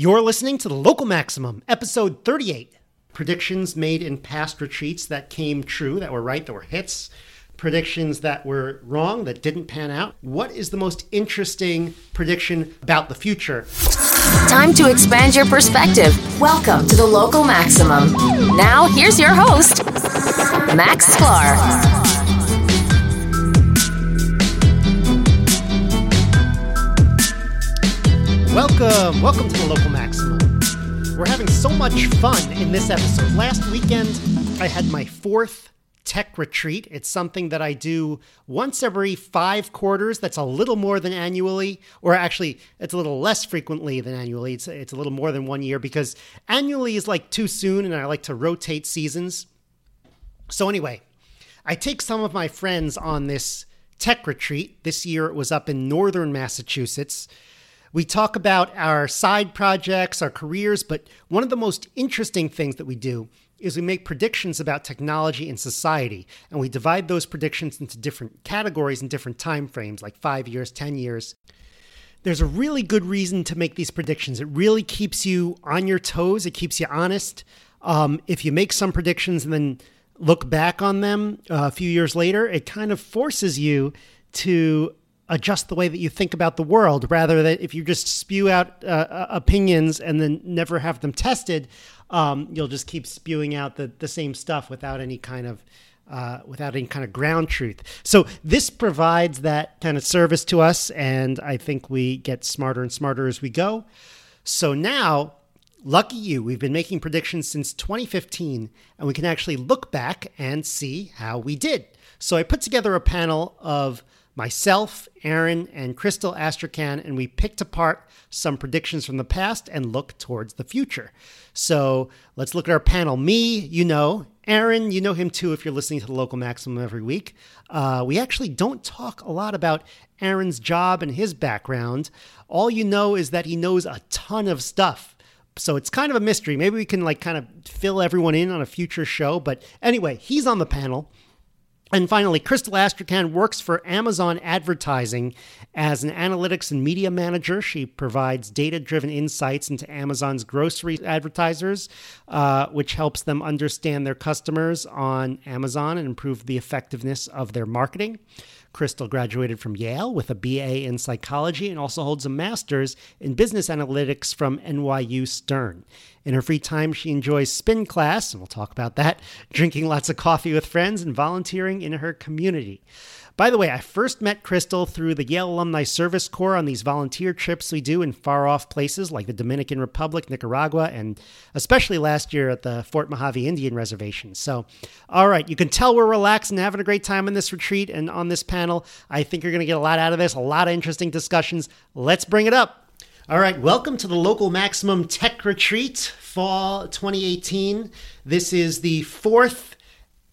You're listening to the Local Maximum, episode 38. Predictions made in past retreats that came true, that were right, that were hits. Predictions that were wrong, that didn't pan out. What is the most interesting prediction about the future? Time to expand your perspective. Welcome to the Local Maximum. Now, here's your host, Max Sklar. Welcome, welcome to the Local Maximum. We're having so much fun in this episode. Last weekend, I had my fourth tech retreat. It's something that I do once every five quarters. That's a little more than annually, or actually, it's a little less frequently than annually. It's, it's a little more than one year because annually is like too soon, and I like to rotate seasons. So, anyway, I take some of my friends on this tech retreat. This year it was up in northern Massachusetts. We talk about our side projects, our careers, but one of the most interesting things that we do is we make predictions about technology and society, and we divide those predictions into different categories and different time frames, like five years, 10 years. There's a really good reason to make these predictions. It really keeps you on your toes, it keeps you honest. Um, if you make some predictions and then look back on them uh, a few years later, it kind of forces you to adjust the way that you think about the world rather than if you just spew out uh, uh, opinions and then never have them tested um, you'll just keep spewing out the, the same stuff without any kind of uh, without any kind of ground truth. So this provides that kind of service to us and i think we get smarter and smarter as we go. So now lucky you we've been making predictions since 2015 and we can actually look back and see how we did. So i put together a panel of myself, Aaron, and Crystal Astrachan, and we picked apart some predictions from the past and look towards the future. So let's look at our panel. Me, you know, Aaron, you know him too if you're listening to the local maximum every week. Uh, we actually don't talk a lot about Aaron's job and his background. All you know is that he knows a ton of stuff. So it's kind of a mystery. Maybe we can like kind of fill everyone in on a future show. But anyway, he's on the panel. And finally, Crystal Astrachan works for Amazon Advertising as an analytics and media manager. She provides data driven insights into Amazon's grocery advertisers, uh, which helps them understand their customers on Amazon and improve the effectiveness of their marketing. Crystal graduated from Yale with a BA in psychology and also holds a master's in business analytics from NYU Stern. In her free time, she enjoys spin class, and we'll talk about that, drinking lots of coffee with friends, and volunteering in her community. By the way, I first met Crystal through the Yale Alumni Service Corps on these volunteer trips we do in far off places like the Dominican Republic, Nicaragua, and especially last year at the Fort Mojave Indian Reservation. So, all right, you can tell we're relaxed and having a great time in this retreat and on this panel. I think you're going to get a lot out of this, a lot of interesting discussions. Let's bring it up. All right, welcome to the local Maximum Tech Retreat, Fall 2018. This is the fourth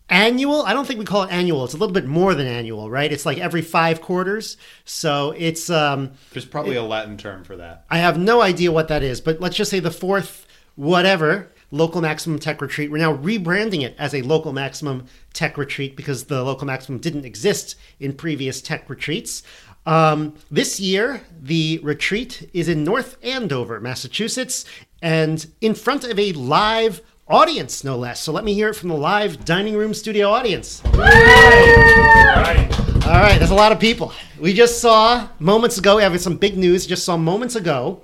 annual i don't think we call it annual it's a little bit more than annual right? It's like every five quarters. So it's um there's probably it, a latin term for that. I have no idea what that is but let's just say the fourth whatever local maximum tech retreat. We're now rebranding it as a local maximum tech retreat because the local maximum didn't exist in previous tech retreats um, this year the retreat is in north andover massachusetts and in front of a live audience, no less. So let me hear it from the live dining room studio audience. All right. All right, there's a lot of people. We just saw moments ago, we have some big news, just saw moments ago,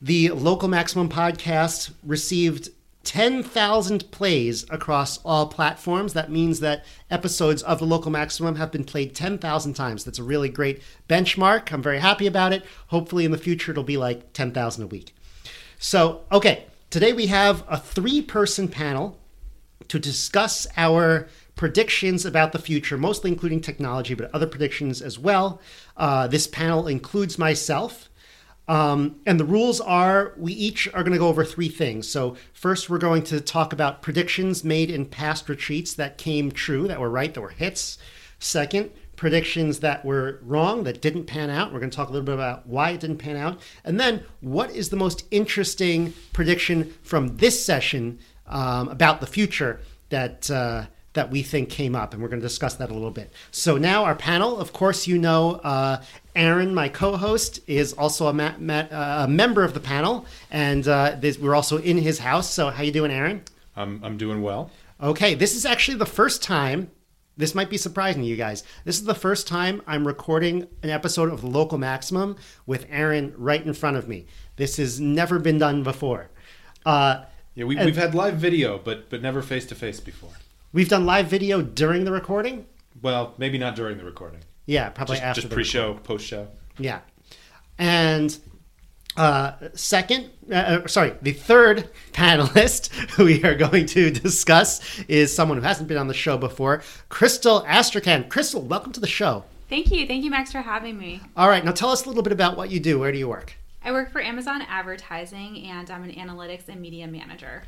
the Local Maximum podcast received 10,000 plays across all platforms. That means that episodes of the Local Maximum have been played 10,000 times. That's a really great benchmark. I'm very happy about it. Hopefully, in the future, it'll be like 10,000 a week. So, okay, Today we have a three person panel to discuss our predictions about the future, mostly including technology, but other predictions as well. Uh, this panel includes myself. Um, and the rules are we each are going to go over three things. So, first, we're going to talk about predictions made in past retreats that came true, that were right, that were hits. Second, predictions that were wrong, that didn't pan out. We're going to talk a little bit about why it didn't pan out. And then, what is the most interesting prediction from this session um, about the future that. Uh, that we think came up, and we're going to discuss that a little bit. So now our panel, of course, you know uh, Aaron, my co-host, is also a, ma- ma- uh, a member of the panel, and uh, this, we're also in his house. So, how you doing, Aaron? I'm, I'm doing well. Okay, this is actually the first time. This might be surprising to you guys. This is the first time I'm recording an episode of the Local Maximum with Aaron right in front of me. This has never been done before. Uh, Yeah, we, we've had live video, but but never face to face before. we've done live video during the recording. Well, maybe not during the recording. Yeah, probably Just, after just the pre-show, post-show. Yeah. And uh, second, uh, uh, sorry, the third panelist we are going to discuss is someone who hasn't been on the show before, Crystal Astrachan. Crystal, welcome to the show. Thank you. Thank you, Max, for having me. All right, now tell us a little bit about what you do. Where do you work? I work for Amazon Advertising and I'm an analytics and media manager.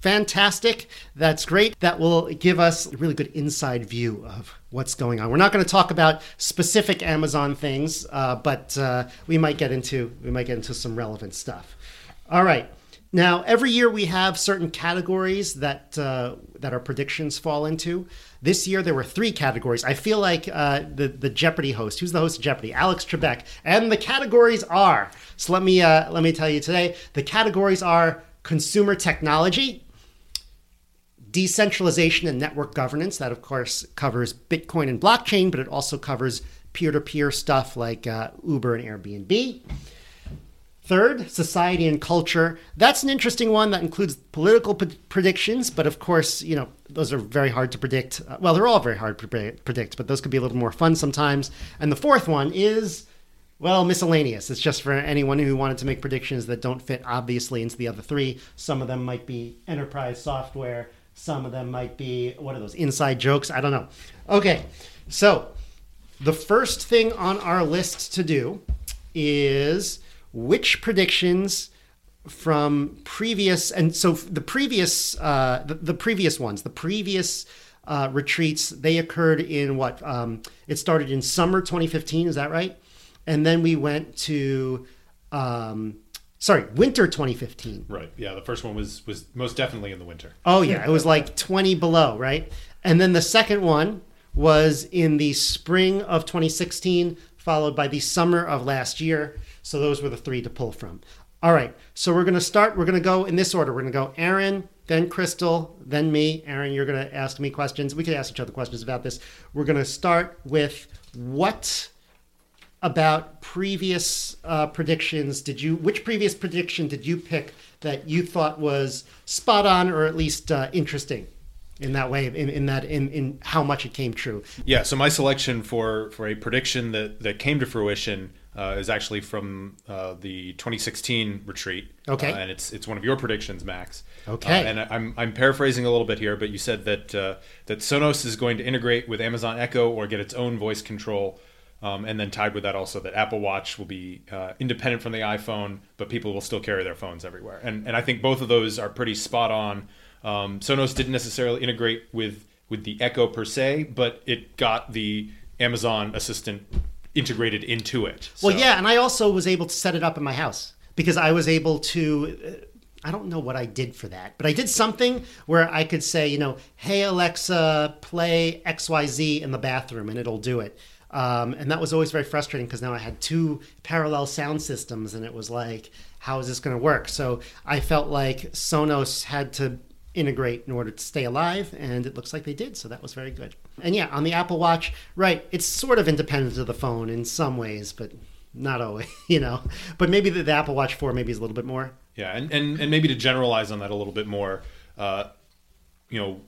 Fantastic. That's great. That will give us a really good inside view of what's going on. We're not going to talk about specific Amazon things, uh, but uh, we might get into we might get into some relevant stuff. All right. Now, every year we have certain categories that uh, that our predictions fall into. This year there were three categories. I feel like uh, the the Jeopardy host, who's the host of Jeopardy, Alex Trebek, and the categories are. So let me uh, let me tell you today. The categories are consumer technology, decentralization and network governance. That, of course, covers Bitcoin and blockchain, but it also covers peer to peer stuff like uh, Uber and Airbnb. Third, society and culture. That's an interesting one that includes political p- predictions, but of course, you know, those are very hard to predict. Uh, well, they're all very hard to pre- predict, but those could be a little more fun sometimes. And the fourth one is, well, miscellaneous. It's just for anyone who wanted to make predictions that don't fit obviously into the other three. Some of them might be enterprise software, some of them might be, what are those, inside jokes? I don't know. Okay, so the first thing on our list to do is which predictions from previous and so the previous uh, the, the previous ones the previous uh, retreats they occurred in what um, it started in summer 2015 is that right and then we went to um, sorry winter 2015 Right. Yeah, the first one was was most definitely in the winter. Oh yeah, it was like 20 below, right? And then the second one was in the spring of 2016, followed by the summer of last year. So those were the three to pull from. All right, so we're going to start. We're going to go in this order. We're going to go Aaron, then Crystal, then me. Aaron, you're going to ask me questions. We could ask each other questions about this. We're going to start with what about previous uh, predictions did you which previous prediction did you pick that you thought was spot on or at least uh, interesting in that way in, in that in, in how much it came true Yeah. So my selection for for a prediction that that came to fruition uh, is actually from uh, the 2016 retreat. Okay. Uh, and it's it's one of your predictions, Max. Okay. Uh, and I- I'm I'm paraphrasing a little bit here, but you said that uh, that Sonos is going to integrate with Amazon Echo or get its own voice control. Um, and then tied with that also that Apple Watch will be uh, independent from the iPhone, but people will still carry their phones everywhere. And and I think both of those are pretty spot on. Um, Sonos didn't necessarily integrate with with the Echo per se, but it got the Amazon Assistant integrated into it. well yeah and i also was able to set it up in my house because i was able to uh, I don't know what I did for that, but I did something where I could say, you know, hey Alexa, play XYZ in the bathroom, and it'll do it. Um, and that was always very frustrating because now I had two parallel sound systems, and it was like, how is this going to work? So I felt like Sonos had to integrate in order to stay alive, and it looks like they did. So that was very good. And yeah, on the Apple Watch, right, it's sort of independent of the phone in some ways, but not always, you know. But maybe the, the Apple Watch 4 maybe is a little bit more. Yeah, and, and, and maybe to generalize on that a little bit more, uh, you know,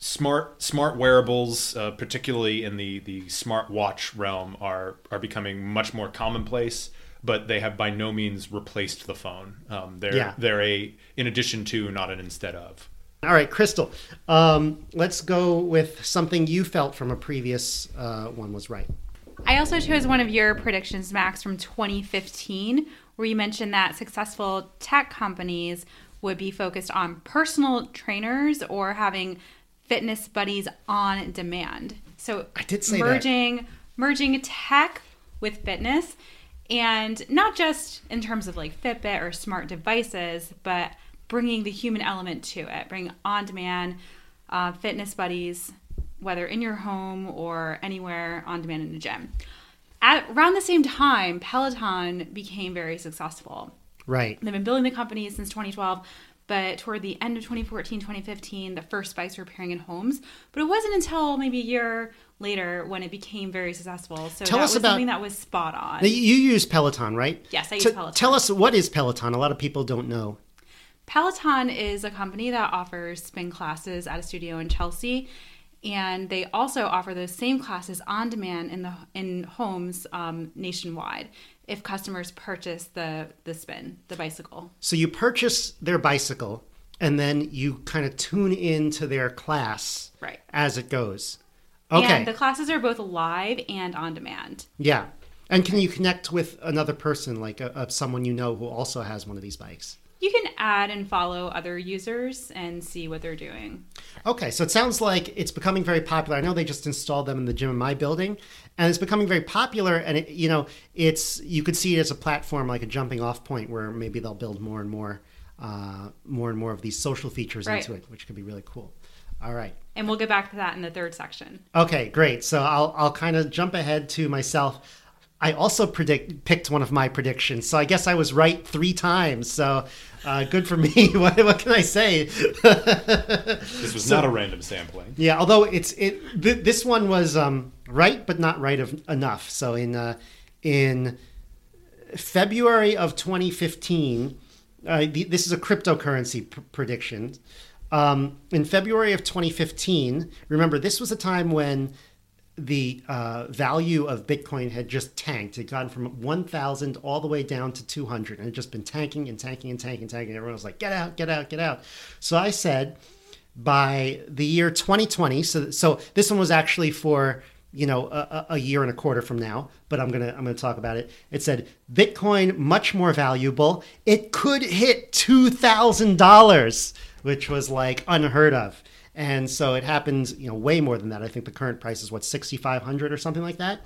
smart smart wearables, uh, particularly in the the smart watch realm, are are becoming much more commonplace. But they have by no means replaced the phone. Um, they're Yeah. they're a in addition to, not an instead of. All right, Crystal, um, let's go with something you felt from a previous uh, one was right. I also chose one of your predictions, Max, from 2015, where you mentioned that successful tech companies would be focused on personal trainers or having fitness buddies on demand. So I did say that. merging merging tech with fitness and not just in terms of like Fitbit or smart devices, but bringing the human element to it, bring on demand uh, fitness buddies, whether in your home or anywhere on demand in the gym. at around the same time, Peloton became very successful. Right. They've been building the company since 2012, but toward the end of 2014, 2015, the first bikes were appearing in homes. But it wasn't until maybe a year later when it became very successful. So Tell that us was about- something that was spot on. You use Peloton, right? Yes, I T- use Peloton. Tell us what is Peloton. A lot of people don't know. Peloton is a company that offers spin classes at a studio in Chelsea, and they also offer those same classes on demand in the in homes um, nationwide if customers purchase the the spin, the bicycle. So you purchase their bicycle, and then you kind of tune into their class Right. as it goes. Okay. And the classes are both live and on demand. yeah. And can you connect with another person, like a, a, someone you know who also has one of these bikes? You can add and follow other users and see what they're doing. Okay, so it sounds like it's becoming very popular. I know they just installed them in the gym in my building, and it's becoming very popular. And it, you know, it's you could see it as a platform, like a jumping off point, where maybe they'll build more and more, uh, more and more of these social features Right. into it, which could be really cool. All right. And we'll get back to that in the third section. Okay, great. So I'll I'll kind of jump ahead to myself. I also predict picked one of my predictions, so I guess I was right three times. So uh, good for me. what, what can I say? This was not a random sampling. Yeah, although it's it th- this one was um, right, but not right of, enough. So in uh, in February of 2015, uh, the, this is a cryptocurrency pr- prediction. Um, in February of 2015, remember this was a time when the uh, value of Bitcoin had just tanked. It gone from 1,000 all the way down to 200, and it just been tanking and tanking and tanking and tanking. Everyone was like, "Get out, get out, get out!" So I said, by the year 2020, so so this one was actually for you know a, a a year and a quarter from now, but I'm gonna I'm gonna talk about it. It said Bitcoin much more valuable. It could hit two thousand dollars, which was like unheard of. And so it happens, you know, way more than that. I think the current price is what 6,500 or something like that.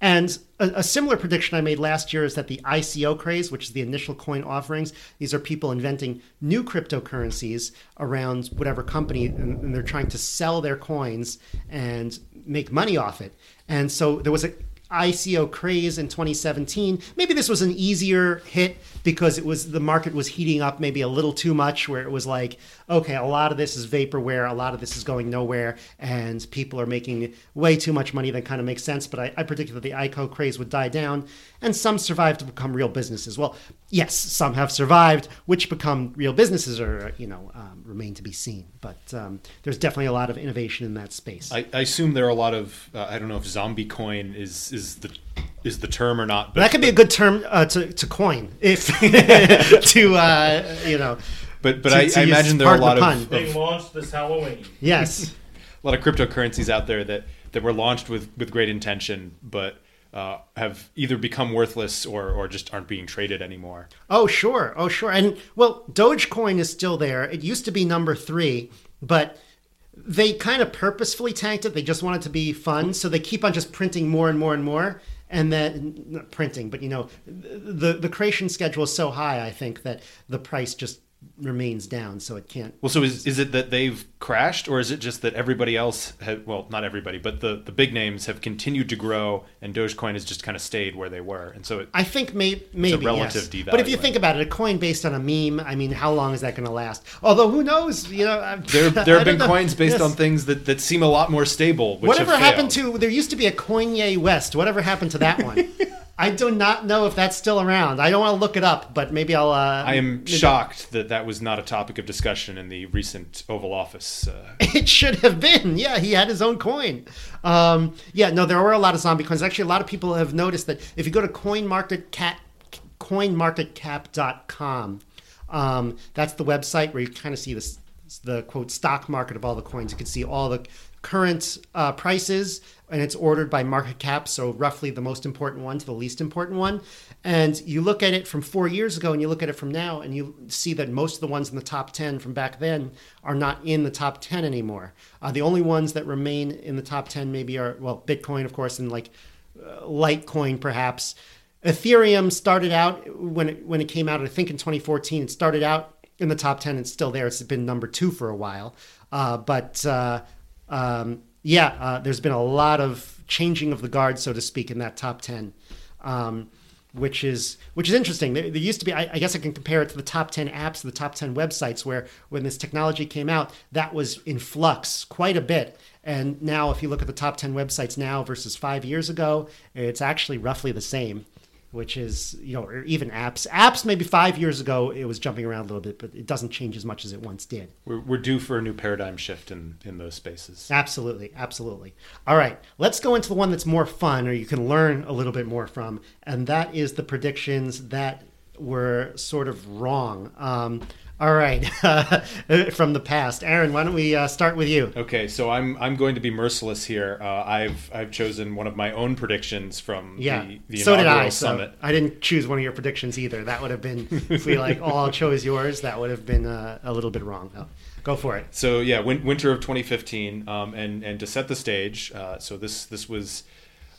And a, a similar prediction I made last year is that the ICO craze, which is the initial coin offerings, these are people inventing new cryptocurrencies around whatever company, and, and they're trying to sell their coins and make money off it. And so there was a ICO craze in 2017. Maybe this was an easier hit because it was the market was heating up maybe a little too much where it was like, okay, a lot of this is vaporware, a lot of this is going nowhere, and people are making way too much money that kind of makes sense. But I, I predicted that the ICO craze would die down and some survive to become real businesses. Well, yes, some have survived, which become real businesses or, you know, um, remain to be seen. But um, there's definitely a lot of innovation in that space. I, I assume there are a lot of uh, I don't know if zombie coin is is the is the term or not. But That could be a good term uh, to, to coin if to uh, you know. But but to- I, to I imagine there are a lot the of, pun. of Being launched this Halloween. Yes, a lot of cryptocurrencies out there that that were launched with with great intention, but uh, have either become worthless or or just aren't being traded anymore. Oh, sure. Oh, sure. And well, Dogecoin is still there. It used to be number three, but they kind of purposefully tanked it. They just wanted to be fun, so they keep on just printing more and more and more. And then not printing, but you know, the the creation schedule is so high. I think that the price just remains down, so it can't. Well, so is is it that they've crashed, or is it just that everybody else well, not everybody, but the the big names have continued to grow, and Dogecoin has just kind of stayed where they were, and so it, I think may, maybe relative yes. But if you think about it, a coin based on a meme, I mean, how long is that going to last? Although who knows? You know, there there have been know. coins based Yes. on things that that seem a lot more stable. Which Whatever happened to there used to be a Kanye West. Whatever happened to that one? I do not know if that's still around. I don't want to look it up, but maybe I'll. Uh, I am shocked that that was not a topic of discussion in the recent Oval Office. Uh, It should have been. Yeah, he had his own coin. Um, yeah, no, there were a lot of zombie coins. Actually, a lot of people have noticed that if you go to CoinMarketCap, CoinMarketCap.com, um, that's the website where you kind of see this, the quote stock market of all the coins. You can see all the current uh, prices, and it's ordered by market cap, so roughly the most important one to the least important one. And you look at it from four years ago, and you look at it from now, and you see that most of the ones in the top ten from back then are not in the top ten anymore. Uh, the only ones that remain in the top ten maybe are well, Bitcoin, of course, and like uh, Litecoin, perhaps. Ethereum started out when it, when it came out, I think in 2014. It started out in the top 10. It's still there. It's been number two for a while. Uh, but uh, um, yeah, uh, there's been a lot of changing of the guard, so to speak, in that top ten. Um, which is which is interesting. There, there used to be, I, I, guess, I can compare it to the top ten apps, the top ten websites, where when this technology came out, that was in flux quite a bit. And now, if you look at the top ten websites now versus five years ago, it's actually roughly the same which is you know or even apps. Apps maybe five years ago it was jumping around a little bit but it doesn't change as much as it once did. We're, we're due for a new paradigm shift in in those spaces. Absolutely absolutely. All right let's go into the one that's more fun or you can learn a little bit more from and that is the predictions that were sort of wrong. Um, all right, from the past, Aaron. Why don't we uh, start with you? Okay, so I'm I'm going to be merciless here. Uh, I've I've chosen one of my own predictions from yeah. the, the so did I. summit. So I didn't choose one of your predictions either. That would have been if we like all chose yours. That would have been uh, a little bit wrong. Oh, go for it. So yeah, win- winter of 2015, um, and and to set the stage. Uh, so this this was.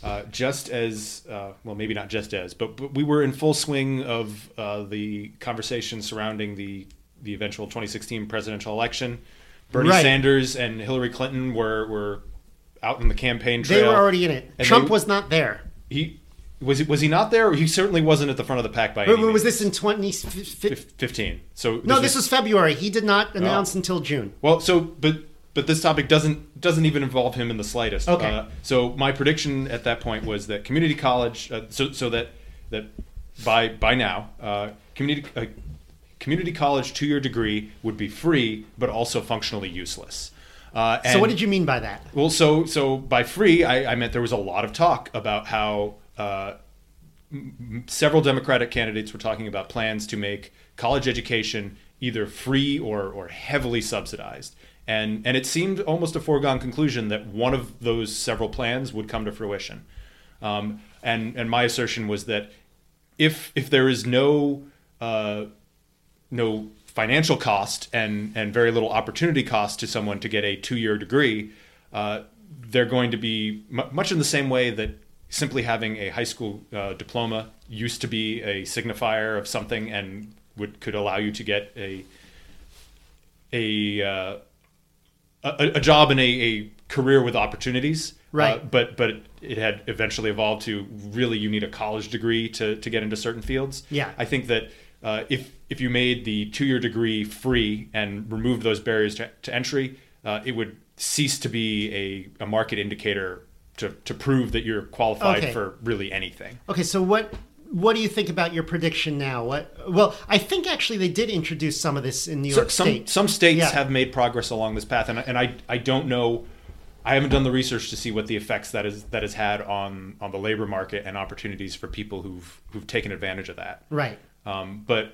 Uh, just as uh, well, maybe not just as, but, but, we were in full swing of uh, the conversation surrounding the the eventual 2016 presidential election. Bernie right. Sanders and Hillary Clinton were were out in the campaign trail. They were already in it. Trump they, was not there. He was he, was he not there? He certainly wasn't at the front of the pack by. But, any was means. this in 2015? So this no, this was, February. He did not announce oh. until June. Well, so but but this topic doesn't doesn't even involve him in the slightest. Okay. Uh, so my prediction at that point was that community college, uh, so so that that by by now, uh, community uh, community college two year degree would be free, but also functionally useless. Uh, so what did you mean by that? Well, so so by free, I, I meant there was a lot of talk about how uh, m- several Democratic candidates were talking about plans to make college education either free or or heavily subsidized. And, and it seemed almost a foregone conclusion that one of those several plans would come to fruition. Um, and, and my assertion was that if, if there is no uh, no financial cost and and very little opportunity cost to someone to get a two year degree, uh, they're going to be m- much in the same way that simply having a high school uh, diploma used to be a signifier of something and would could allow you to get a a uh, a, a, job in a, a, career with opportunities. Right. Uh, but but it had eventually evolved to really you need a college degree to to get into certain fields. Yeah. I think that uh, if if you made the two year degree free and removed those barriers to, to entry, uh, it would cease to be a, a market indicator to, to prove that you're qualified okay. for really anything. Okay, so what what do you think about your prediction now? What well, I think actually they did introduce some of this in New York so, State. Some, some states yeah. have made progress along this path, and, and I I don't know. I haven't done the research to see what the effects that is that has had on on the labor market and opportunities for people who've who've taken advantage of that. Right. Um, but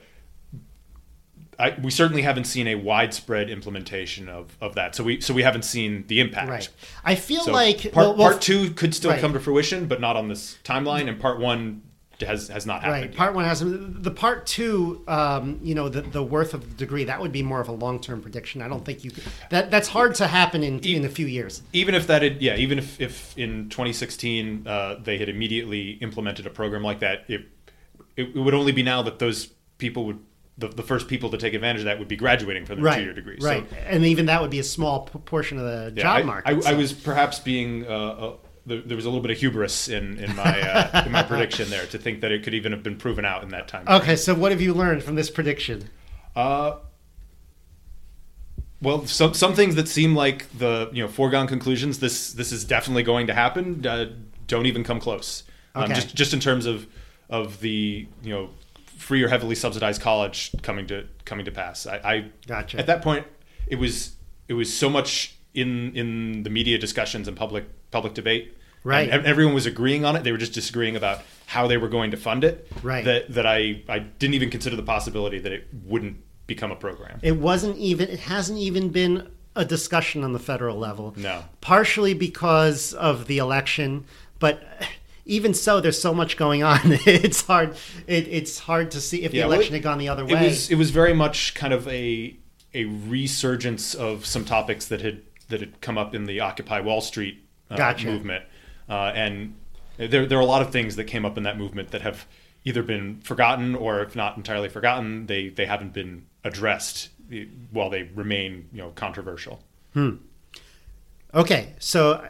I, we certainly haven't seen a widespread implementation of, of that. So we so we haven't seen the impact. Right. I feel so like part, well, well, part two could still right. come to fruition, but not on this timeline. And part one has has not happened. Right. Part one has the part two. Um, you know, the the worth of the degree that would be more of a long term prediction. I don't think you could, that that's hard to happen in e- in a few years. Even if that had yeah, even if if in 2016 uh, they had immediately implemented a program like that, it, it would only be now that those people would the, the first people to take advantage of that would be graduating from their right, two-year degree. Right, so, and even that would be a small portion of the yeah, job I, market. I, so. I, was perhaps being uh, uh, there was a little bit of hubris in in my uh, in my prediction there to think that it could even have been proven out in that time. Okay, so what have you learned from this prediction? Uh, well, some some things that seem like the you know foregone conclusions. This this is definitely going to happen. Uh, don't even come close. Um, okay. Um, just just in terms of of the you know free or heavily subsidized college coming to coming to pass. I, I gotcha. At that point, it was it was so much in in the media discussions and public public debate. Right. And everyone was agreeing on it. They were just disagreeing about how they were going to fund it. Right. That that I I didn't even consider the possibility that it wouldn't become a program. It wasn't even. It hasn't even been a discussion on the federal level. No. Partially because of the election, but even so, there's so much going on. it's hard. It, it's hard to see if yeah, the election well, had gone the other way. It was. It was very much kind of a a resurgence of some topics that had that had come up in the Occupy Wall Street uh, gotcha. movement, uh, and there there are a lot of things that came up in that movement that have either been forgotten or, if not entirely forgotten, they they haven't been addressed while they remain you know controversial. Hmm. Okay, so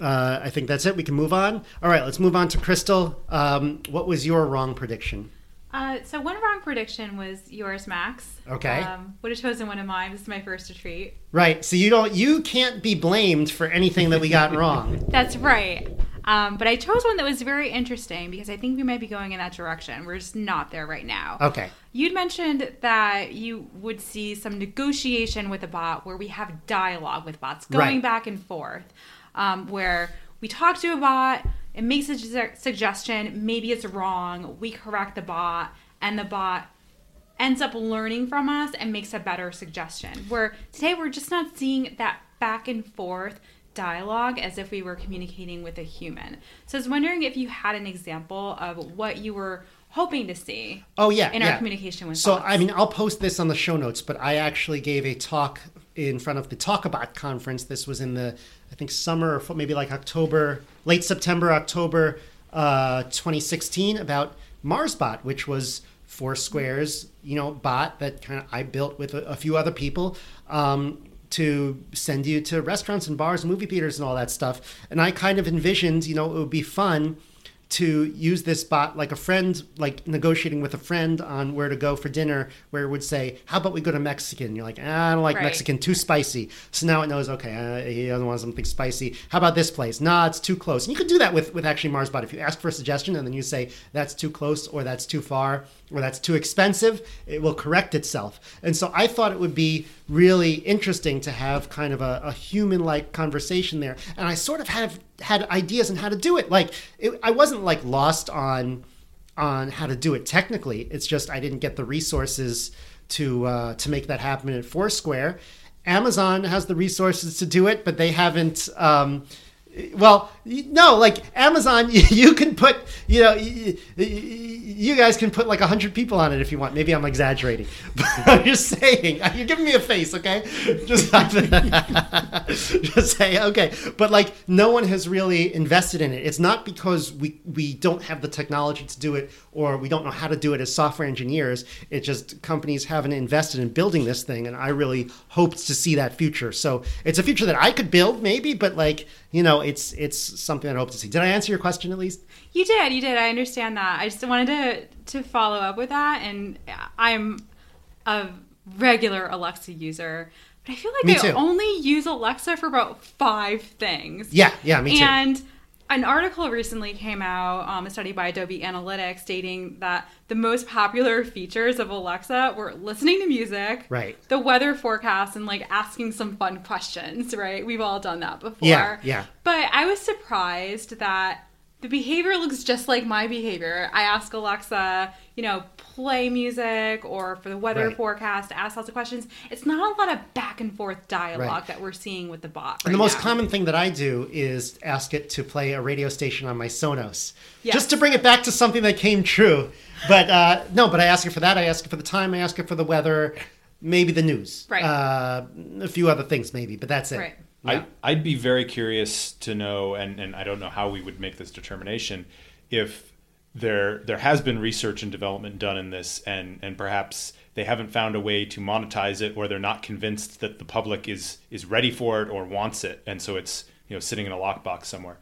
Uh, I think that's it. We can move on. All right, let's move on to Crystal. Um, what was your wrong prediction? Uh, so one wrong prediction was yours, Max. Okay. Um, would have chosen one of mine. This is my first retreat. Right. So you don't. You can't be blamed for anything that we got wrong. That's right. Um, but I chose one that was very interesting because I think we might be going in that direction. We're just not there right now. Okay. You'd mentioned that you would see some negotiation with a bot where we have dialogue with bots going Right. back and forth, um, where we talk to a bot, it makes a su- suggestion, maybe it's wrong, we correct the bot, and the bot ends up learning from us and makes a better suggestion. Where today we're just not seeing that back and forth dialogue as if we were communicating with a human. So I was wondering if you had an example of what you were hoping to see Oh yeah. in yeah. our communication with So bots. I mean, I'll post this on the show notes, but I actually gave a talk in front of the Talkabot conference. This was in the, I think, summer or maybe like October, late September, October, uh, 2016, about MarsBot, which was Foursquare's, you know, bot that kind of I built with a, a few other people. Um, to send you to restaurants and bars movie theaters and all that stuff. And I kind of envisioned, you know, it would be fun to use this bot like a friend, like negotiating with a friend on where to go for dinner, where it would say, "How about we go to Mexican?" You're like, ah, "I don't like Right. Mexican, too spicy." So now it knows, okay, uh, he doesn't want something spicy. How about this place? Nah, it's too close. And you could do that with with actually MarsBot. If you ask for a suggestion and then you say that's too close or that's too far or that's too expensive, it will correct itself. And so I thought it would be really interesting to have kind of a, a human like conversation there. And I sort of have had ideas on how to do it. Like it, I wasn't like lost on on how to do it technically. It's just I didn't get the resources to uh, to make that happen at Foursquare. Amazon has the resources to do it, but they haven't. Um, well, no, like Amazon, you can put, you know, you, guys can put like 100 people on it if you want. Maybe I'm exaggerating. But I'm just saying, you're giving me a face, okay? Just, just say, okay. But like, no one has really invested in it. It's not because we, we don't have the technology to do it or we don't know how to do it as software engineers. It's just companies haven't invested in building this thing. And I really hoped to see that future. So it's a future that I could build maybe, but like, you know, it's it's something I hope to see. Did I answer your question at least? You did, you did. I understand that. I just wanted to to follow up with that, and I'm a regular Alexa user, but I feel like Me I too. only use Alexa for about five things. Yeah, yeah, me too. And an article recently came out, um, a study by Adobe Analytics, stating that the most popular features of Alexa were listening to music, Right. the weather forecast, and like asking some fun questions. Right? We've all done that before. Yeah, yeah. But I was surprised that the behavior looks just like my behavior. I ask Alexa, you know, play music or for the weather Right. forecast, ask lots of questions. It's not a lot of back and forth dialogue Right. that we're seeing with the bot. And the most now. common thing that I do is ask it to play a radio station on my Sonos, Yes. just to bring it back to something that came true. But uh, no, but I ask it for that. I ask it for the time. I ask it for the weather, maybe the news, Right. Uh, a few other things, maybe, but that's it. Right. Yeah. I, I'd be very curious to know, and, and I don't know how we would make this determination, if there there has been research and development done in this, and and perhaps they haven't found a way to monetize it, or they're not convinced that the public is is ready for it or wants it, and so it's you know sitting in a lockbox somewhere.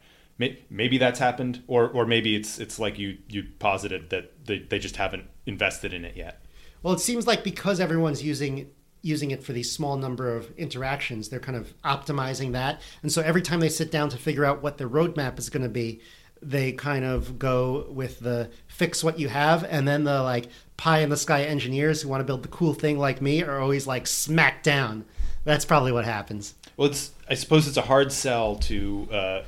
Maybe that's happened, or or maybe it's it's like you you posited that they, they just haven't invested in it yet. Well, it seems like because everyone's using using it for these small number of interactions, they're kind of optimizing that. And so every time they sit down to figure out what their roadmap is going to be, they kind of go with the fix what you have, and then the like pie in the sky engineers who want to build the cool thing like me are always like smacked down. That's probably what happens. Well, it's I suppose it's a hard sell to uh,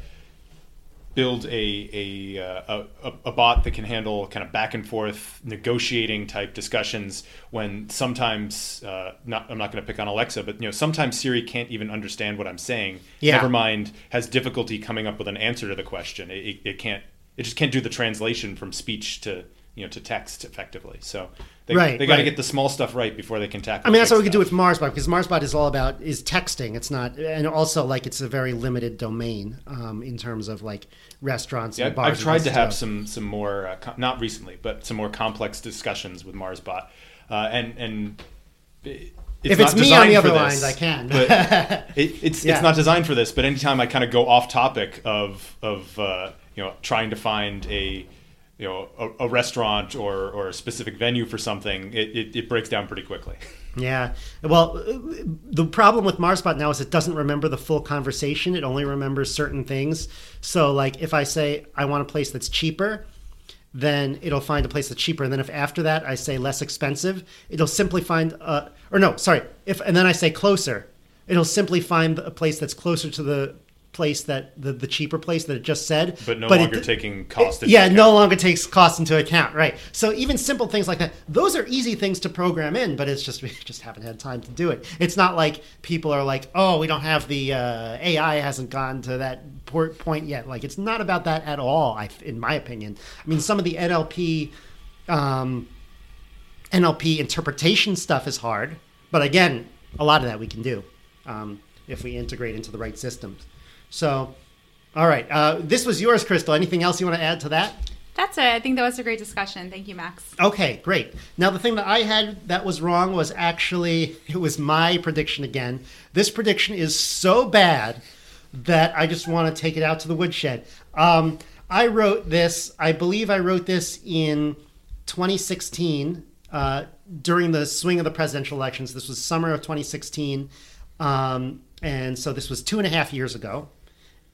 build a a, uh, a a a bot that can handle kind of back and forth negotiating type discussions when sometimes uh, not I'm not going to pick on Alexa, but you know sometimes Siri can't even understand what I'm saying. Yeah. Never mind has difficulty coming up with an answer to the question. It, it, it can't it just can't do the translation from speech to you know to text effectively. So they Right, they got to right. get the small stuff right before they can tackle. I mean, that's what we could do with MarsBot because MarsBot is all about is texting. It's not, and also like it's a very limited domain um, in terms of like restaurants Yeah, and I've, bars. I've tried to places have some some more uh, com- not recently, but some more complex discussions with MarsBot, uh, and and it- it's If it's me on the other lines, I can. but it, it's Yeah. it's not designed for this. But anytime I kind of go off topic of of uh, you know trying to find a you know a, a restaurant or or a specific venue for something, it, it, it breaks down pretty quickly. Yeah. Well, uh, the problem with Marsbot now is it doesn't remember the full conversation. It only remembers certain things. So, like, if I say I want a place that's cheaper, then it'll find a place that's cheaper. And then if after that I say less expensive, it'll simply find, uh, or no, sorry, if and then I say closer, it'll simply find a place that's closer to the place that the, the cheaper place that it just said. But no it- longer taking cost. into yeah, account. no longer takes cost into account, right? So even simple things like that, those are easy things to program in, but it's just we just haven't had time to do it. It's not like people are like, oh, we don't have the uh, AI hasn't gone to that point yet. Like it's not about that at all, I, in my opinion. I mean, some of the NLP. Um, NLP interpretation stuff is hard, but again, a lot of that we can do um, if we integrate into the right systems. So, all right, uh, this was yours, Crystal. Anything else you want to add to that? That's it. I think that was a great discussion. Thank you, Max. Okay, great. Now the thing that I had that was wrong was actually it was my prediction again. This prediction is so bad that I just want to take it out to the woodshed. Um, I wrote this. I believe I wrote this in 2016 uh, during the swing of the presidential elections. This was summer of 2016, um, and so this was two and a half years ago.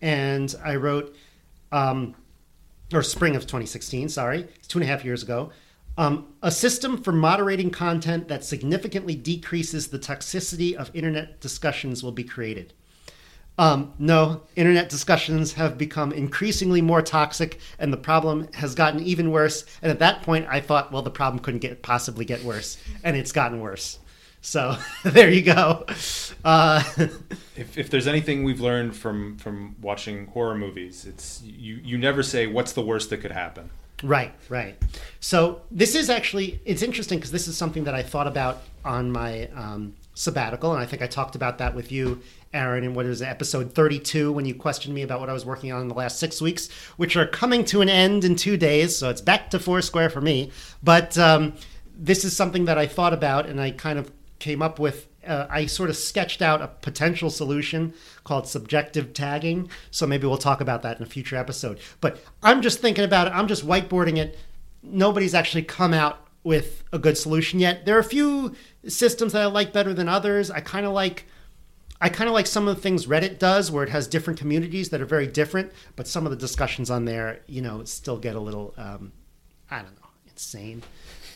And I wrote. Um, or spring of 2016, sorry, two and a half years ago. Um, a system for moderating content that significantly decreases the toxicity of internet discussions will be created. Um, no, internet discussions have become increasingly more toxic, and the problem has gotten even worse. And at that point, I thought, well, the problem couldn't get possibly get worse, and it's gotten worse. So there you go. Uh, If, if there's anything we've learned from from watching horror movies, it's you you never say what's the worst that could happen. Right, right. So this is actually it's interesting because this is something that I thought about on my um, sabbatical, and I think I talked about that with you, Aaron, in what is it, episode thirty-two when you questioned me about what I was working on in the last six weeks, which are coming to an end in two days. So it's back to Foursquare for me. But um, this is something that I thought about, and I kind of came up with. Uh, I sort of sketched out a potential solution called subjective tagging. So maybe we'll talk about that in a future episode. But I'm just thinking about it. I'm just whiteboarding it. Nobody's actually come out with a good solution yet. There are a few systems that I like better than others. I kind of like. I kind of like some of the things Reddit does, where it has different communities that are very different, but some of the discussions on there, you know, still get a little, um, I don't know, insane.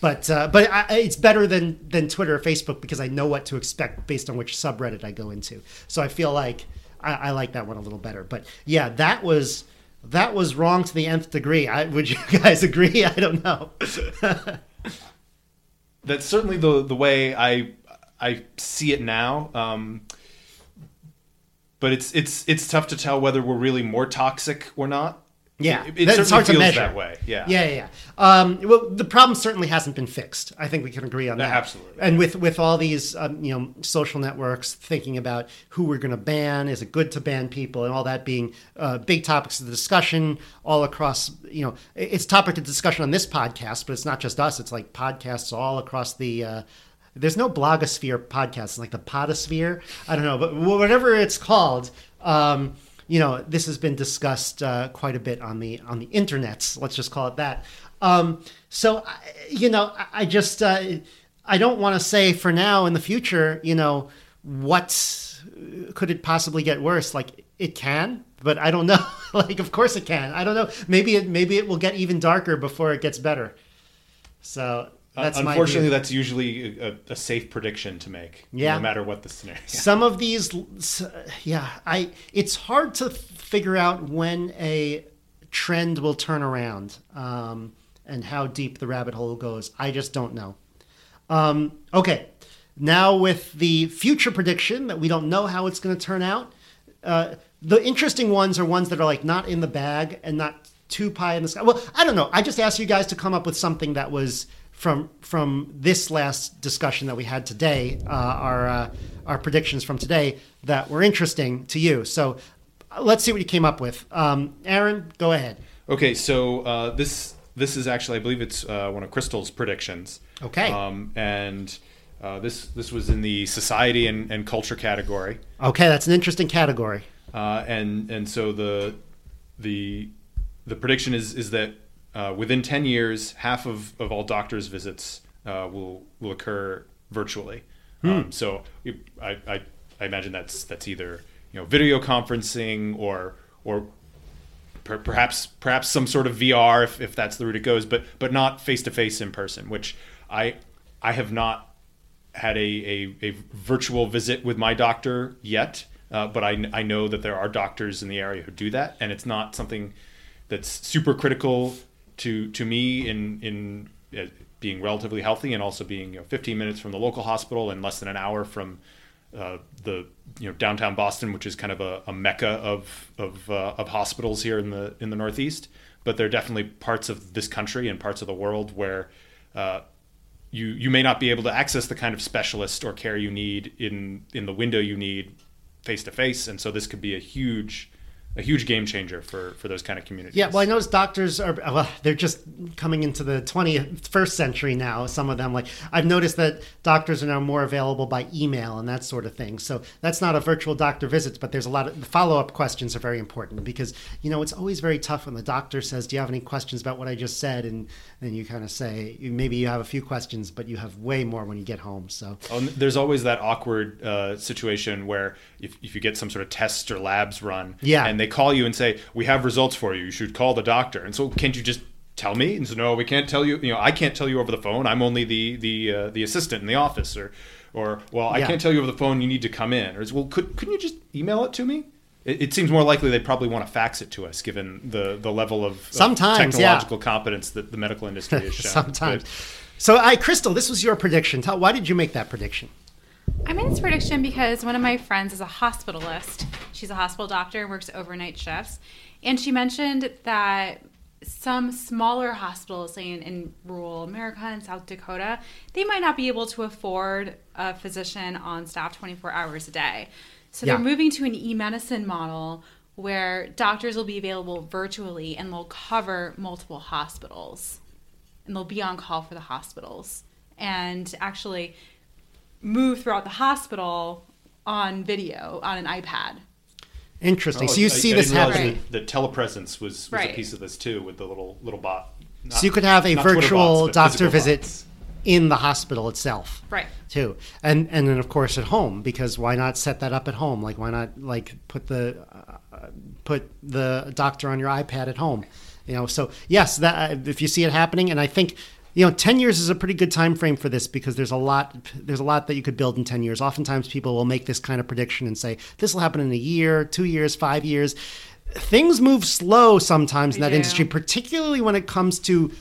But uh, but I, it's better than than Twitter or Facebook because I know what to expect based on which subreddit I go into. So I feel like I, I like that one a little better. But yeah, that was that was wrong to the nth degree. I, would you guys agree? I don't know. That's certainly the the way I I see it now. Um, but it's it's it's tough to tell whether we're really more toxic or not. Yeah, it, it certainly hard to measure. that way. Yeah, Yeah, yeah, yeah. Um, well, the problem certainly hasn't been fixed. I think we can agree on No, that. absolutely. And with with all these, um, you know, social networks thinking about who we're going to ban, is it good to ban people, and all that being uh, big topics of the discussion all across. You know, it's topic of discussion on this podcast, but it's not just us. It's like podcasts all across the. Uh, there's no blogosphere podcast, like the podosphere. I don't know, but whatever it's called. Um, you know this has been discussed uh, quite a bit on the on the internets let's just call it that. Um, so you know i, just uh, i don't want to say for now in the future you know what could it possibly get worse? Like it can but i don't know. Like of course it can. I don't know. Maybe it maybe it will get even darker before it gets better. So that's my view. Unfortunately, that's usually a, a safe prediction to make. Yeah. no matter what the scenario. some of these yeah i it's hard to figure out when a trend will turn around um, and how deep the rabbit hole goes i just don't know um, okay now with the future prediction that we don't know how it's going to turn out uh, the interesting ones are ones that are like not in the bag and not too pie in the sky well i don't know i just asked you guys to come up with something that was from from this last discussion that we had today, uh, our uh, our predictions from today that were interesting to you. So uh, let's see what you came up with. Um, Aaron, go ahead. Okay, so uh, this this is actually I believe it's uh, one of Crystal's predictions. Okay. Um, and Uh, this this was in the society and, and culture category, Okay, that's an interesting category. uh, and and so the the the prediction is is that uh, within ten years, half of, of all doctors' visits uh, will will occur virtually. Um, so I, I I imagine that's that's either you know video conferencing or or per, perhaps perhaps some sort of VR if, if that's the route it goes, but but not face to face in person, which I I have not had a, a, a virtual visit with my doctor yet, uh, but I, I know that there are doctors in the area who do that, and it's not something that's super critical to to me in in uh, being relatively healthy and also being you know, 15 minutes from the local hospital and less than an hour from uh, the you know downtown Boston, which is kind of a, a mecca of of, uh, of hospitals here in the in the Northeast. But there are definitely parts of this country and parts of the world where uh, you you may not be able to access the kind of specialist or care you need in in the window you need face to face, and so this could be a huge a huge game changer for for those kind of communities. Yeah, well, I noticed doctors are well, they're just coming into the 21st century now. Some of them, like I've noticed that doctors are now more available by email and that sort of thing. So that's not a virtual doctor visits, but there's a lot of follow up questions are very important because you know it's always very tough when the doctor says, "Do you have any questions about what I just said?" and then you kind of say maybe you have a few questions, but you have way more when you get home. So Oh, there's always that awkward uh, situation where if, if you get some sort of tests or labs run, Yeah. and they call you and say we have results for you, you should call the doctor. And so can't you just tell me? And so no, we can't tell you. You know, I can't tell you over the phone. I'm only the the uh, the assistant in the office, or or well, I can't tell you over the phone. You need to come in. Or well, could couldn't you just email it to me? It, it seems more likely they'd probably want to fax it to us, given the the level of, of Sometimes, yeah. technological competence that the medical industry has shown. sometimes. But- So, I, Crystal, this was your prediction. Tell, why did you make that prediction? I made this prediction because one of my friends is a hospitalist. She's a hospital doctor, and works overnight shifts, and she mentioned that some smaller hospitals, say in, in rural America and South Dakota, they might not be able to afford a physician on staff 24 hours a day. So Yeah. they're moving to an e-medicine model where doctors will be available virtually and they'll cover multiple hospitals and they'll be on call for the hospitals and actually move throughout the hospital on video on an iPad. Interesting. Oh, so you I- see I this didn't realize happening. That, that telepresence was, was a piece of this too, with the little little bot. Not- So you could have a virtual bots, doctor physical visit bots. in the hospital itself. Right. Too. And and then of course at home because why not set that up at home? Like why not like put the uh, put the doctor on your iPad at home? You know, so yes, that if you see it happening and I think you know, 10 years is a pretty good time frame for this because there's a lot there's a lot that you could build in 10 years. Oftentimes people will make this kind of prediction and say this will happen in a year, 2 years, 5 years. Things move slow sometimes in that do. industry, particularly when it comes to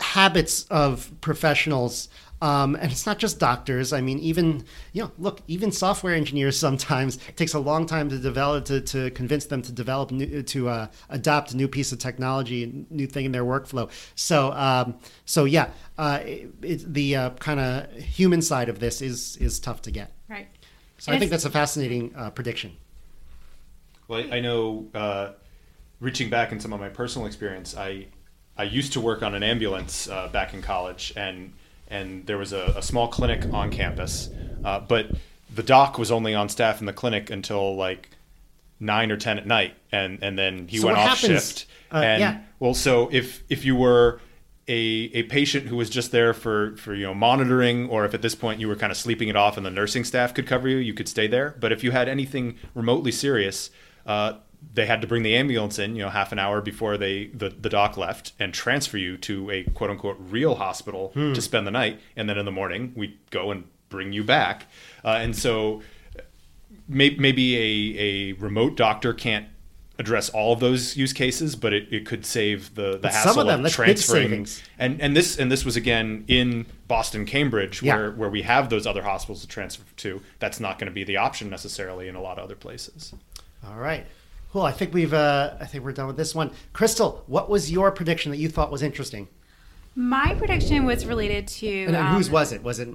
habits of professionals um, and it's not just doctors i mean even you know look even software engineers sometimes it takes a long time to develop to, to convince them to develop new, to uh, adopt a new piece of technology and new thing in their workflow so um, so yeah uh, it, it, the uh, kind of human side of this is is tough to get Right. so i think that's a fascinating uh, prediction Well, I, I know. Uh, reaching back in some of my personal experience, I I used to work on an ambulance uh, back in college, and and there was a, a small clinic on campus, uh, but the doc was only on staff in the clinic until like nine or ten at night, and and then he So went off happens- shift. uh, and yeah. well, so if if you were a, a patient who was just there for, for you know monitoring, or if at this point you were kind of sleeping it off and the nursing staff could cover you, you could stay there. But if you had anything remotely serious, uh, they had to bring the ambulance in, you know, half an hour before they the, the doc left and transfer you to a quote unquote real hospital to spend the night, and then in the morning we'd go and bring you back. Uh, and so may, maybe a, a remote doctor can't address all of those use cases, but it, it could save the, the But some hassle of them, big transferring. And and this and this was again in Boston, Cambridge, Yeah. where where we have those other hospitals to transfer to. That's not going to be the option necessarily in a lot of other places. all right cool i think we've uh, i think we're done with this one crystal what was your prediction that you thought was interesting My prediction was related to. And then um, whose was it? Was it,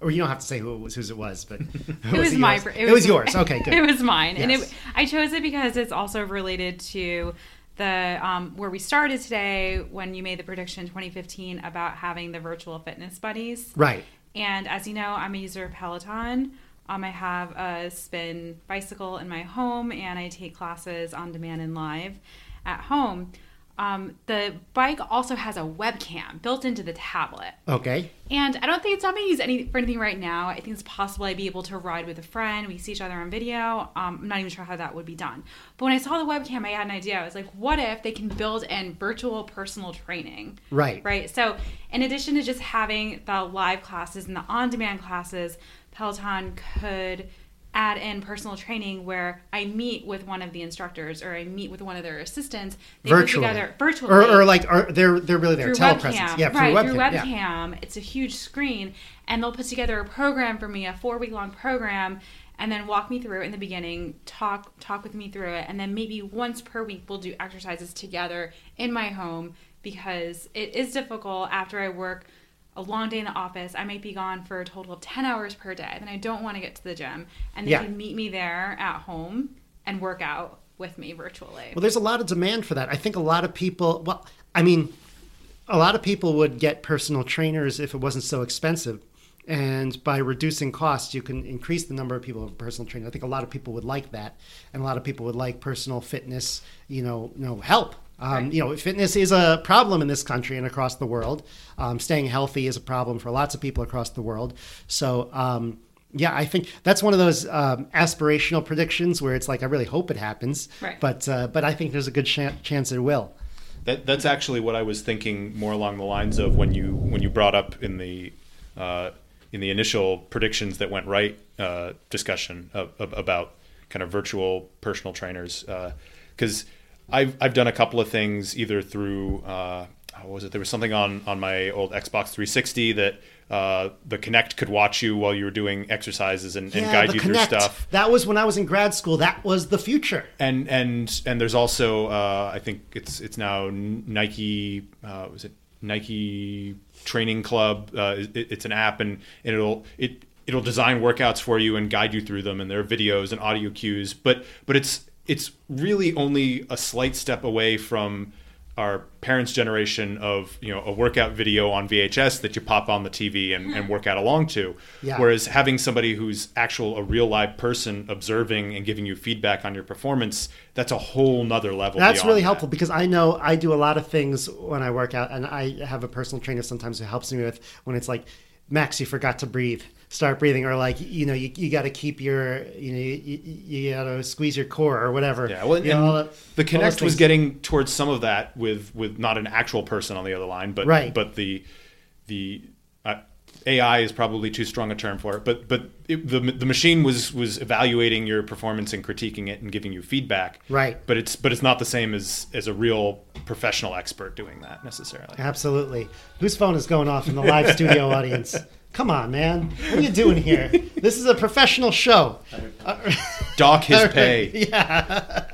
or you don't have to say who it was, whose it was, but It was, my. yours? It, was yours. Okay, good. It was mine, and it, I chose it because it's also related to the um, where we started today when you made the prediction in 2015 about having the virtual fitness buddies. right. And as you know, I'm a user of Peloton. Um, I have a spin bicycle in my home, and I take classes on demand and live at home. Um, the bike also has a webcam built into the tablet. Okay. And I don't think it's not being used any, for anything right now. I think it's possible I'd be able to ride with a friend. We see each other on video. Um, I'm not even sure how that would be done. But when I saw the webcam, I had an idea. I was like, what if they can build in virtual personal training? Right. Right. So, in addition to just having the live classes and the on demand classes, Peloton could add in personal training where I meet with one of the instructors or I meet with one of their assistants. They Virtually. together virtually Or, or like, are, they're they're really there. through Telepresence. webcam. Yeah, through right, webcam. through yeah. webcam. It's a huge screen, and they'll put together a program for me, a four week long program, and then walk me through it in the beginning, talk talk with me through it, and then maybe once per week we'll do exercises together in my home because it is difficult after I work a long day in the office. I might be gone for a total of ten hours per day. Then I don't want to get to the gym, and they Yeah. can meet me there at home and work out with me virtually. Well, there's a lot of demand for that. I think a lot of people, well, I mean, a lot of people would get personal trainers if it wasn't so expensive. And by reducing costs, you can increase the number of people with personal training. I think a lot of people would like that, and a lot of people would like personal fitness, you know, you know, help. Um, Right. You know, fitness is a problem in this country and across the world. Um, staying healthy is a problem for lots of people across the world. So, um, yeah, I think that's one of those um, aspirational predictions where it's like I really hope it happens, Right. but uh, but I think there's a good chan chance it will. That, that's actually what I was thinking more along the lines of when you when you brought up in the uh, in the initial predictions that went right uh, discussion of, of, about kind of virtual personal trainers because I've I've done a couple of things either through uh, what was it there was something on on my old Xbox 360 that uh, the Kinect could watch you while you were doing exercises and, and guide you Kinect. through stuff That was when I was in grad school. That was the future. and and and there's also uh, I think it's it's now Nike uh, was it Nike Training Club uh, it, it's an app and, and it'll it it'll design workouts for you and guide you through them and there are videos and audio cues but but it's it's really only a slight step away from our parents' generation of you know a workout video on VHS that you pop on the TV and, and hmm. work out along to. Yeah. Whereas having somebody who's actual a real live person observing and giving you feedback on your performance, that's a whole nother level. That's really that. helpful because I know I do a lot of things when I work out, and I have a personal trainer sometimes who helps me with when it's like, Max, you forgot to breathe. Start breathing, or like you know, you, you got to keep your you know you, you, got to squeeze your core or whatever. Yeah, well, You know, that- the Kinect was getting towards some of that with with not an actual person on the other line, but Right. but the the uh, AI is probably too strong a term for it, but but it, the the machine was was evaluating your performance and critiquing it and giving you feedback. Right. But it's but it's not the same as as a real professional expert doing that necessarily. Absolutely. Whose phone is going off in the live studio audience? Come on, man. What are you doing here? This is a professional show. Dock his pay. Yeah.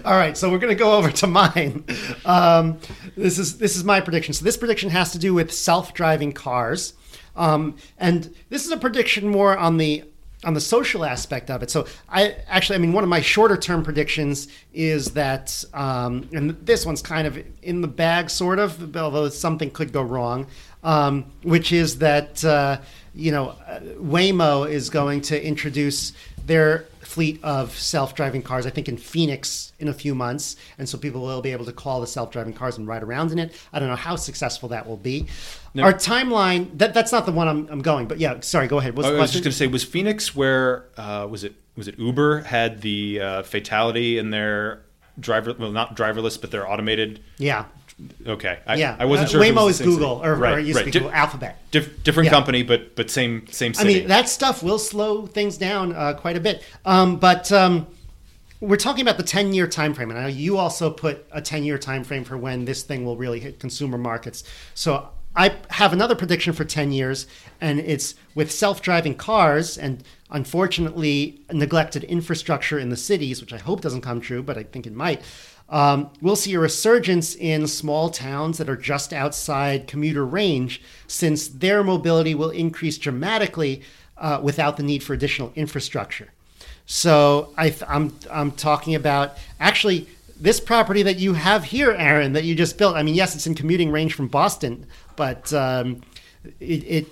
All right, so we're going to go over to mine. Um, this is this is my prediction. So this prediction has to do with self-driving cars, um, and this is a prediction more on the on the social aspect of it. So I actually, I mean, one of my shorter-term predictions is that, um, and this one's kind of in the bag, sort of, although something could go wrong, um, which is that uh, you know uh, Waymo is going to introduce their fleet of self-driving cars i think in phoenix in a few months and so people will be able to call the self-driving cars and ride around in it i don't know how successful that will be our timeline that, that's not the one I'm, I'm going but yeah sorry go ahead What's I was just going to say, was Phoenix where uh, was it? Was it Uber had the uh, fatality in their driver? Well, not driverless, but their automated. yeah Okay, I, yeah I wasn't Uh, sure. waymo was is google or, right, or it used right. to be Di- google alphabet Dif- different Yeah. company, but but same same I mean, that stuff will slow things down uh, quite a bit. Um, but um, we're talking about the 10 year time frame. And I know you also put a 10 year time frame for when this thing will really hit consumer markets. So I have another prediction for 10 years, and it's with self driving cars and unfortunately neglected infrastructure in the cities, which I hope doesn't come true, but I think it might. Um, we'll see a resurgence in small towns that are just outside commuter range, since their mobility will increase dramatically uh, without the need for additional infrastructure. So I th- I'm I'm talking about actually this property that you have here, Aaron, that you just built. I mean, yes, it's in commuting range from Boston, but um, it, it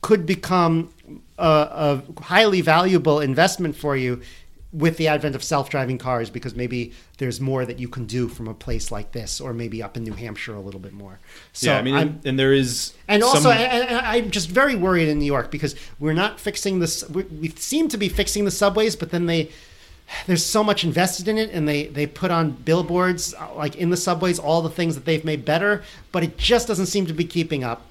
could become a, a highly valuable investment for you with the advent of self-driving cars because maybe there's more that you can do from a place like this or maybe up in New Hampshire a little bit more. So yeah, I mean, I'm, and, and there is and also, some- and, and I'm just very worried in New York because we're not fixing this. We, we seem to be fixing the subways, but then they there's so much invested in it, and they they put on billboards uh, like in the subways all the things that they've made better, but it just doesn't seem to be keeping up,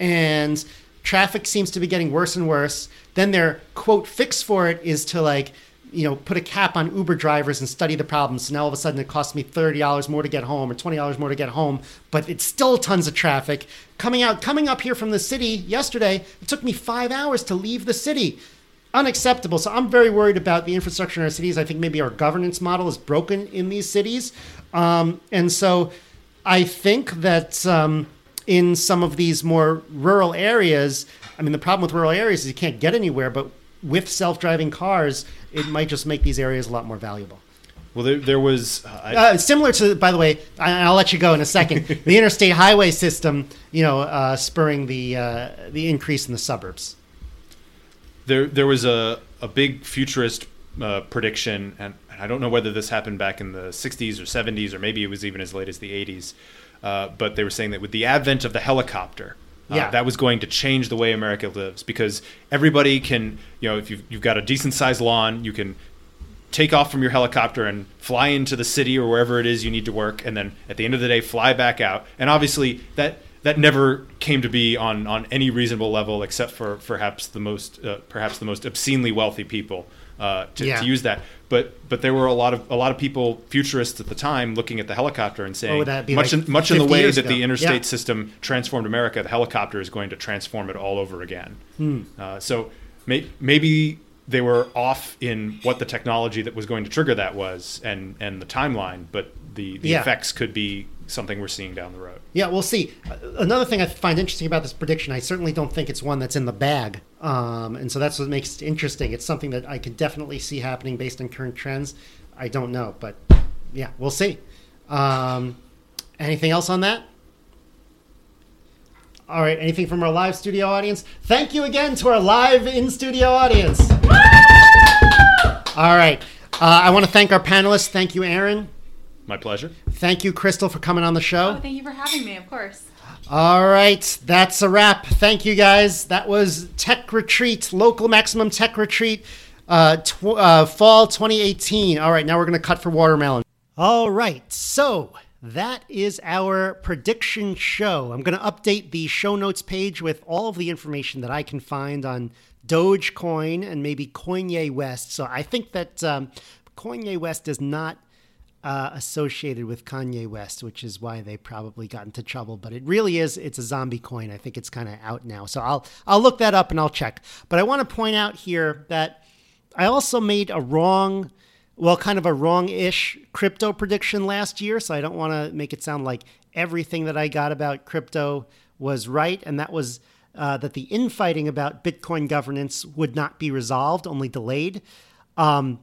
and traffic seems to be getting worse and worse. Then their quote fix for it is to like you know, put a cap on Uber drivers and study the problem. So now all of a sudden it costs me thirty dollars more to get home or twenty dollars more to get home, but it's still tons of traffic coming out. Coming up here from the city yesterday, it took me five hours to leave the city. Unacceptable. So I'm very worried about the infrastructure in our cities. I think maybe our governance model is broken in these cities, um, and so I think that um, in some of these more rural areas, I mean, the problem with rural areas is you can't get anywhere, but with self-driving cars, it might just make these areas a lot more valuable. well, there, there was uh, I- Uh, similar to, by the way, I, I'll let you go in a second. the interstate highway system, you know, uh, spurring the uh, the increase in the suburbs. there there was a, a big futurist uh, prediction, and I don't know whether this happened back in the 60s or 70s, or maybe it was even as late as the 80s. Uh, but they were saying that with the advent of the helicopter, uh, Yeah. that was going to change the way America lives because everybody can, you know, if you've, you've got a decent sized lawn, you can take off from your helicopter and fly into the city or wherever it is you need to work, and then at the end of the day, fly back out. And obviously, that that never came to be on on any reasonable level, except for perhaps the most uh, perhaps the most obscenely wealthy people uh, to, Yeah. to use that. But but there were a lot of a lot of people futurists at the time looking at the helicopter and saying be, much like, in, much in the 50 way that the interstate Yeah. system transformed America, the helicopter is going to transform it all over again. Hmm. Uh, so may, maybe they were off in what the technology that was going to trigger that was and, and the timeline, but the, the Yeah. effects could be something we're seeing down the road. Yeah, we'll see. Uh, Another thing I find interesting about this prediction, I certainly don't think it's one that's in the bag. Um, and so that's what makes it interesting. It's something that I could definitely see happening based on current trends. I don't know, but yeah, we'll see. Um, anything else on that? All right, anything from our live studio audience? Thank you again to our live in studio audience. All right. Uh, I want to thank our panelists. Thank you, Aaron. My pleasure. Thank you, Crystal, for coming on the show. Oh, thank you for having me, of course. All right, that's a wrap. Thank you guys. That was Tech Retreat, local maximum tech retreat, uh, tw- uh, fall 2018. All right, now we're going to cut for watermelon. All right, so that is our prediction show. I'm going to update the show notes page with all of the information that I can find on Dogecoin and maybe Kanye West. So I think that um, Kanye West does not uh, associated with Kanye West, which is why they probably got into trouble. But it really is it's a zombie coin. I think it's kind of out now. So I'll I'll look that up and I'll check. But I want to point out here that I also made a wrong, well, kind of a wrong-ish crypto prediction last year. So I don't want to make it sound like everything that I got about crypto was right, and that was. Uh, that the infighting about Bitcoin governance would not be resolved, only delayed. Um,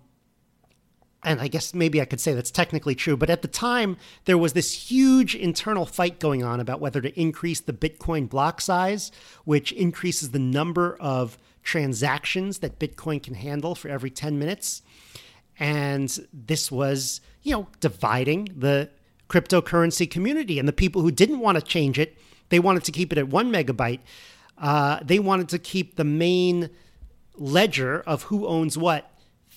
and I guess maybe I could say that's technically true, but at the time, there was this huge internal fight going on about whether to increase the Bitcoin block size, which increases the number of transactions that Bitcoin can handle for every 10 minutes. And this was, you know, dividing the cryptocurrency community. And the people who didn't want to change it, they wanted to keep it at one megabyte. Uh, they wanted to keep the main ledger of who owns what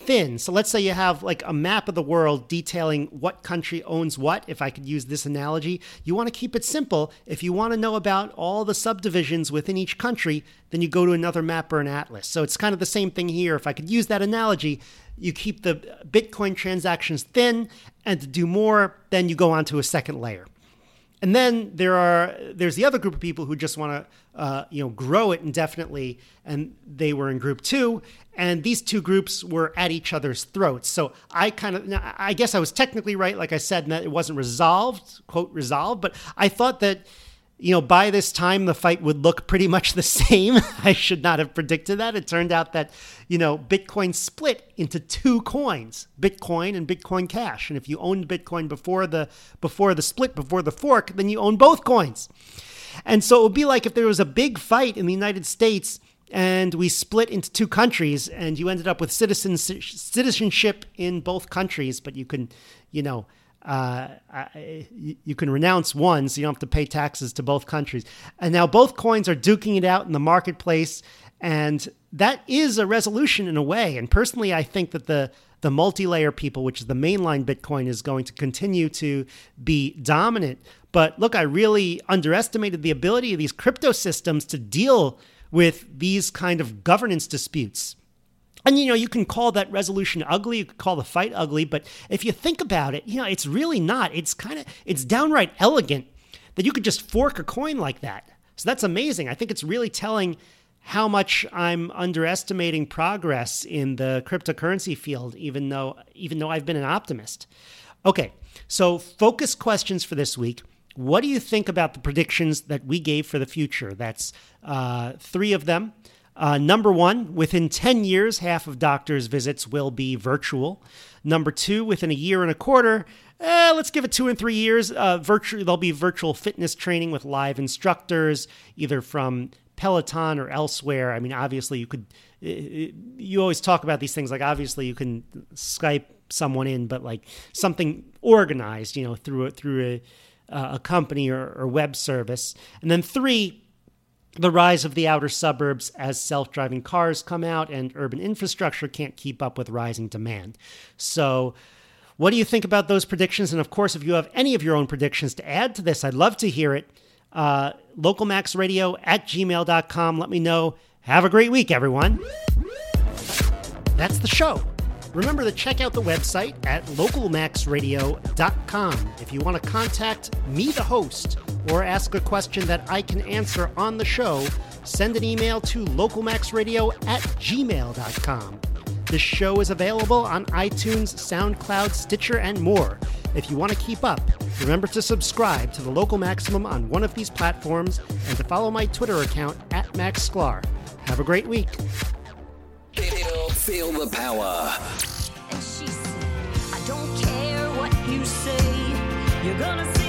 thin. So let's say you have like a map of the world detailing what country owns what. If I could use this analogy, you want to keep it simple. If you want to know about all the subdivisions within each country, then you go to another map or an atlas. So it's kind of the same thing here. If I could use that analogy, you keep the Bitcoin transactions thin, and to do more, then you go on to a second layer. And then there are there's the other group of people who just want to uh, you know grow it indefinitely, and they were in group two, and these two groups were at each other's throats. So I kind of I guess I was technically right, like I said, that it wasn't resolved, quote resolved, but I thought that you know by this time the fight would look pretty much the same. I should not have predicted that. It turned out that you know Bitcoin split into two coins, Bitcoin and Bitcoin Cash, and if you owned Bitcoin before the before the split, before the fork, then you own both coins. And so it would be like if there was a big fight in the United States and we split into two countries, and you ended up with citizen, citizenship in both countries, but you can, you know, uh, you can renounce one, so you don't have to pay taxes to both countries. And now both coins are duking it out in the marketplace, and that is a resolution in a way. And personally, I think that the the multi-layer people, which is the mainline Bitcoin, is going to continue to be dominant. But look, I really underestimated the ability of these crypto systems to deal with these kind of governance disputes. And you know, you can call that resolution ugly, you could call the fight ugly, but if you think about it, you know, it's really not. It's kind of it's downright elegant that you could just fork a coin like that. So that's amazing. I think it's really telling how much I'm underestimating progress in the cryptocurrency field, even though even though I've been an optimist. Okay, so focus questions for this week. What do you think about the predictions that we gave for the future? That's uh, three of them. Uh, number one, within 10 years, half of doctors' visits will be virtual. Number two, within a year and a quarter, eh, let's give it two and three years, uh, virtual, there'll be virtual fitness training with live instructors, either from Peloton or elsewhere. I mean, obviously, you could, you always talk about these things like obviously you can Skype someone in, but like something organized, you know, through a, through a, a company or, or web service. And then three, the rise of the outer suburbs as self driving cars come out and urban infrastructure can't keep up with rising demand. So, what do you think about those predictions? And of course, if you have any of your own predictions to add to this, I'd love to hear it. Uh, localmaxradio at gmail.com. Let me know. Have a great week, everyone. That's the show. Remember to check out the website at localmaxradio.com if you want to contact me, the host or ask a question that I can answer on the show, send an email to localmaxradio at gmail.com. This show is available on iTunes, SoundCloud, Stitcher, and more. If you want to keep up, remember to subscribe to the Local Maximum on one of these platforms and to follow my Twitter account at Max Sklar. Have a great week. Feel, feel the power. And she said, I don't care what you say, you're gonna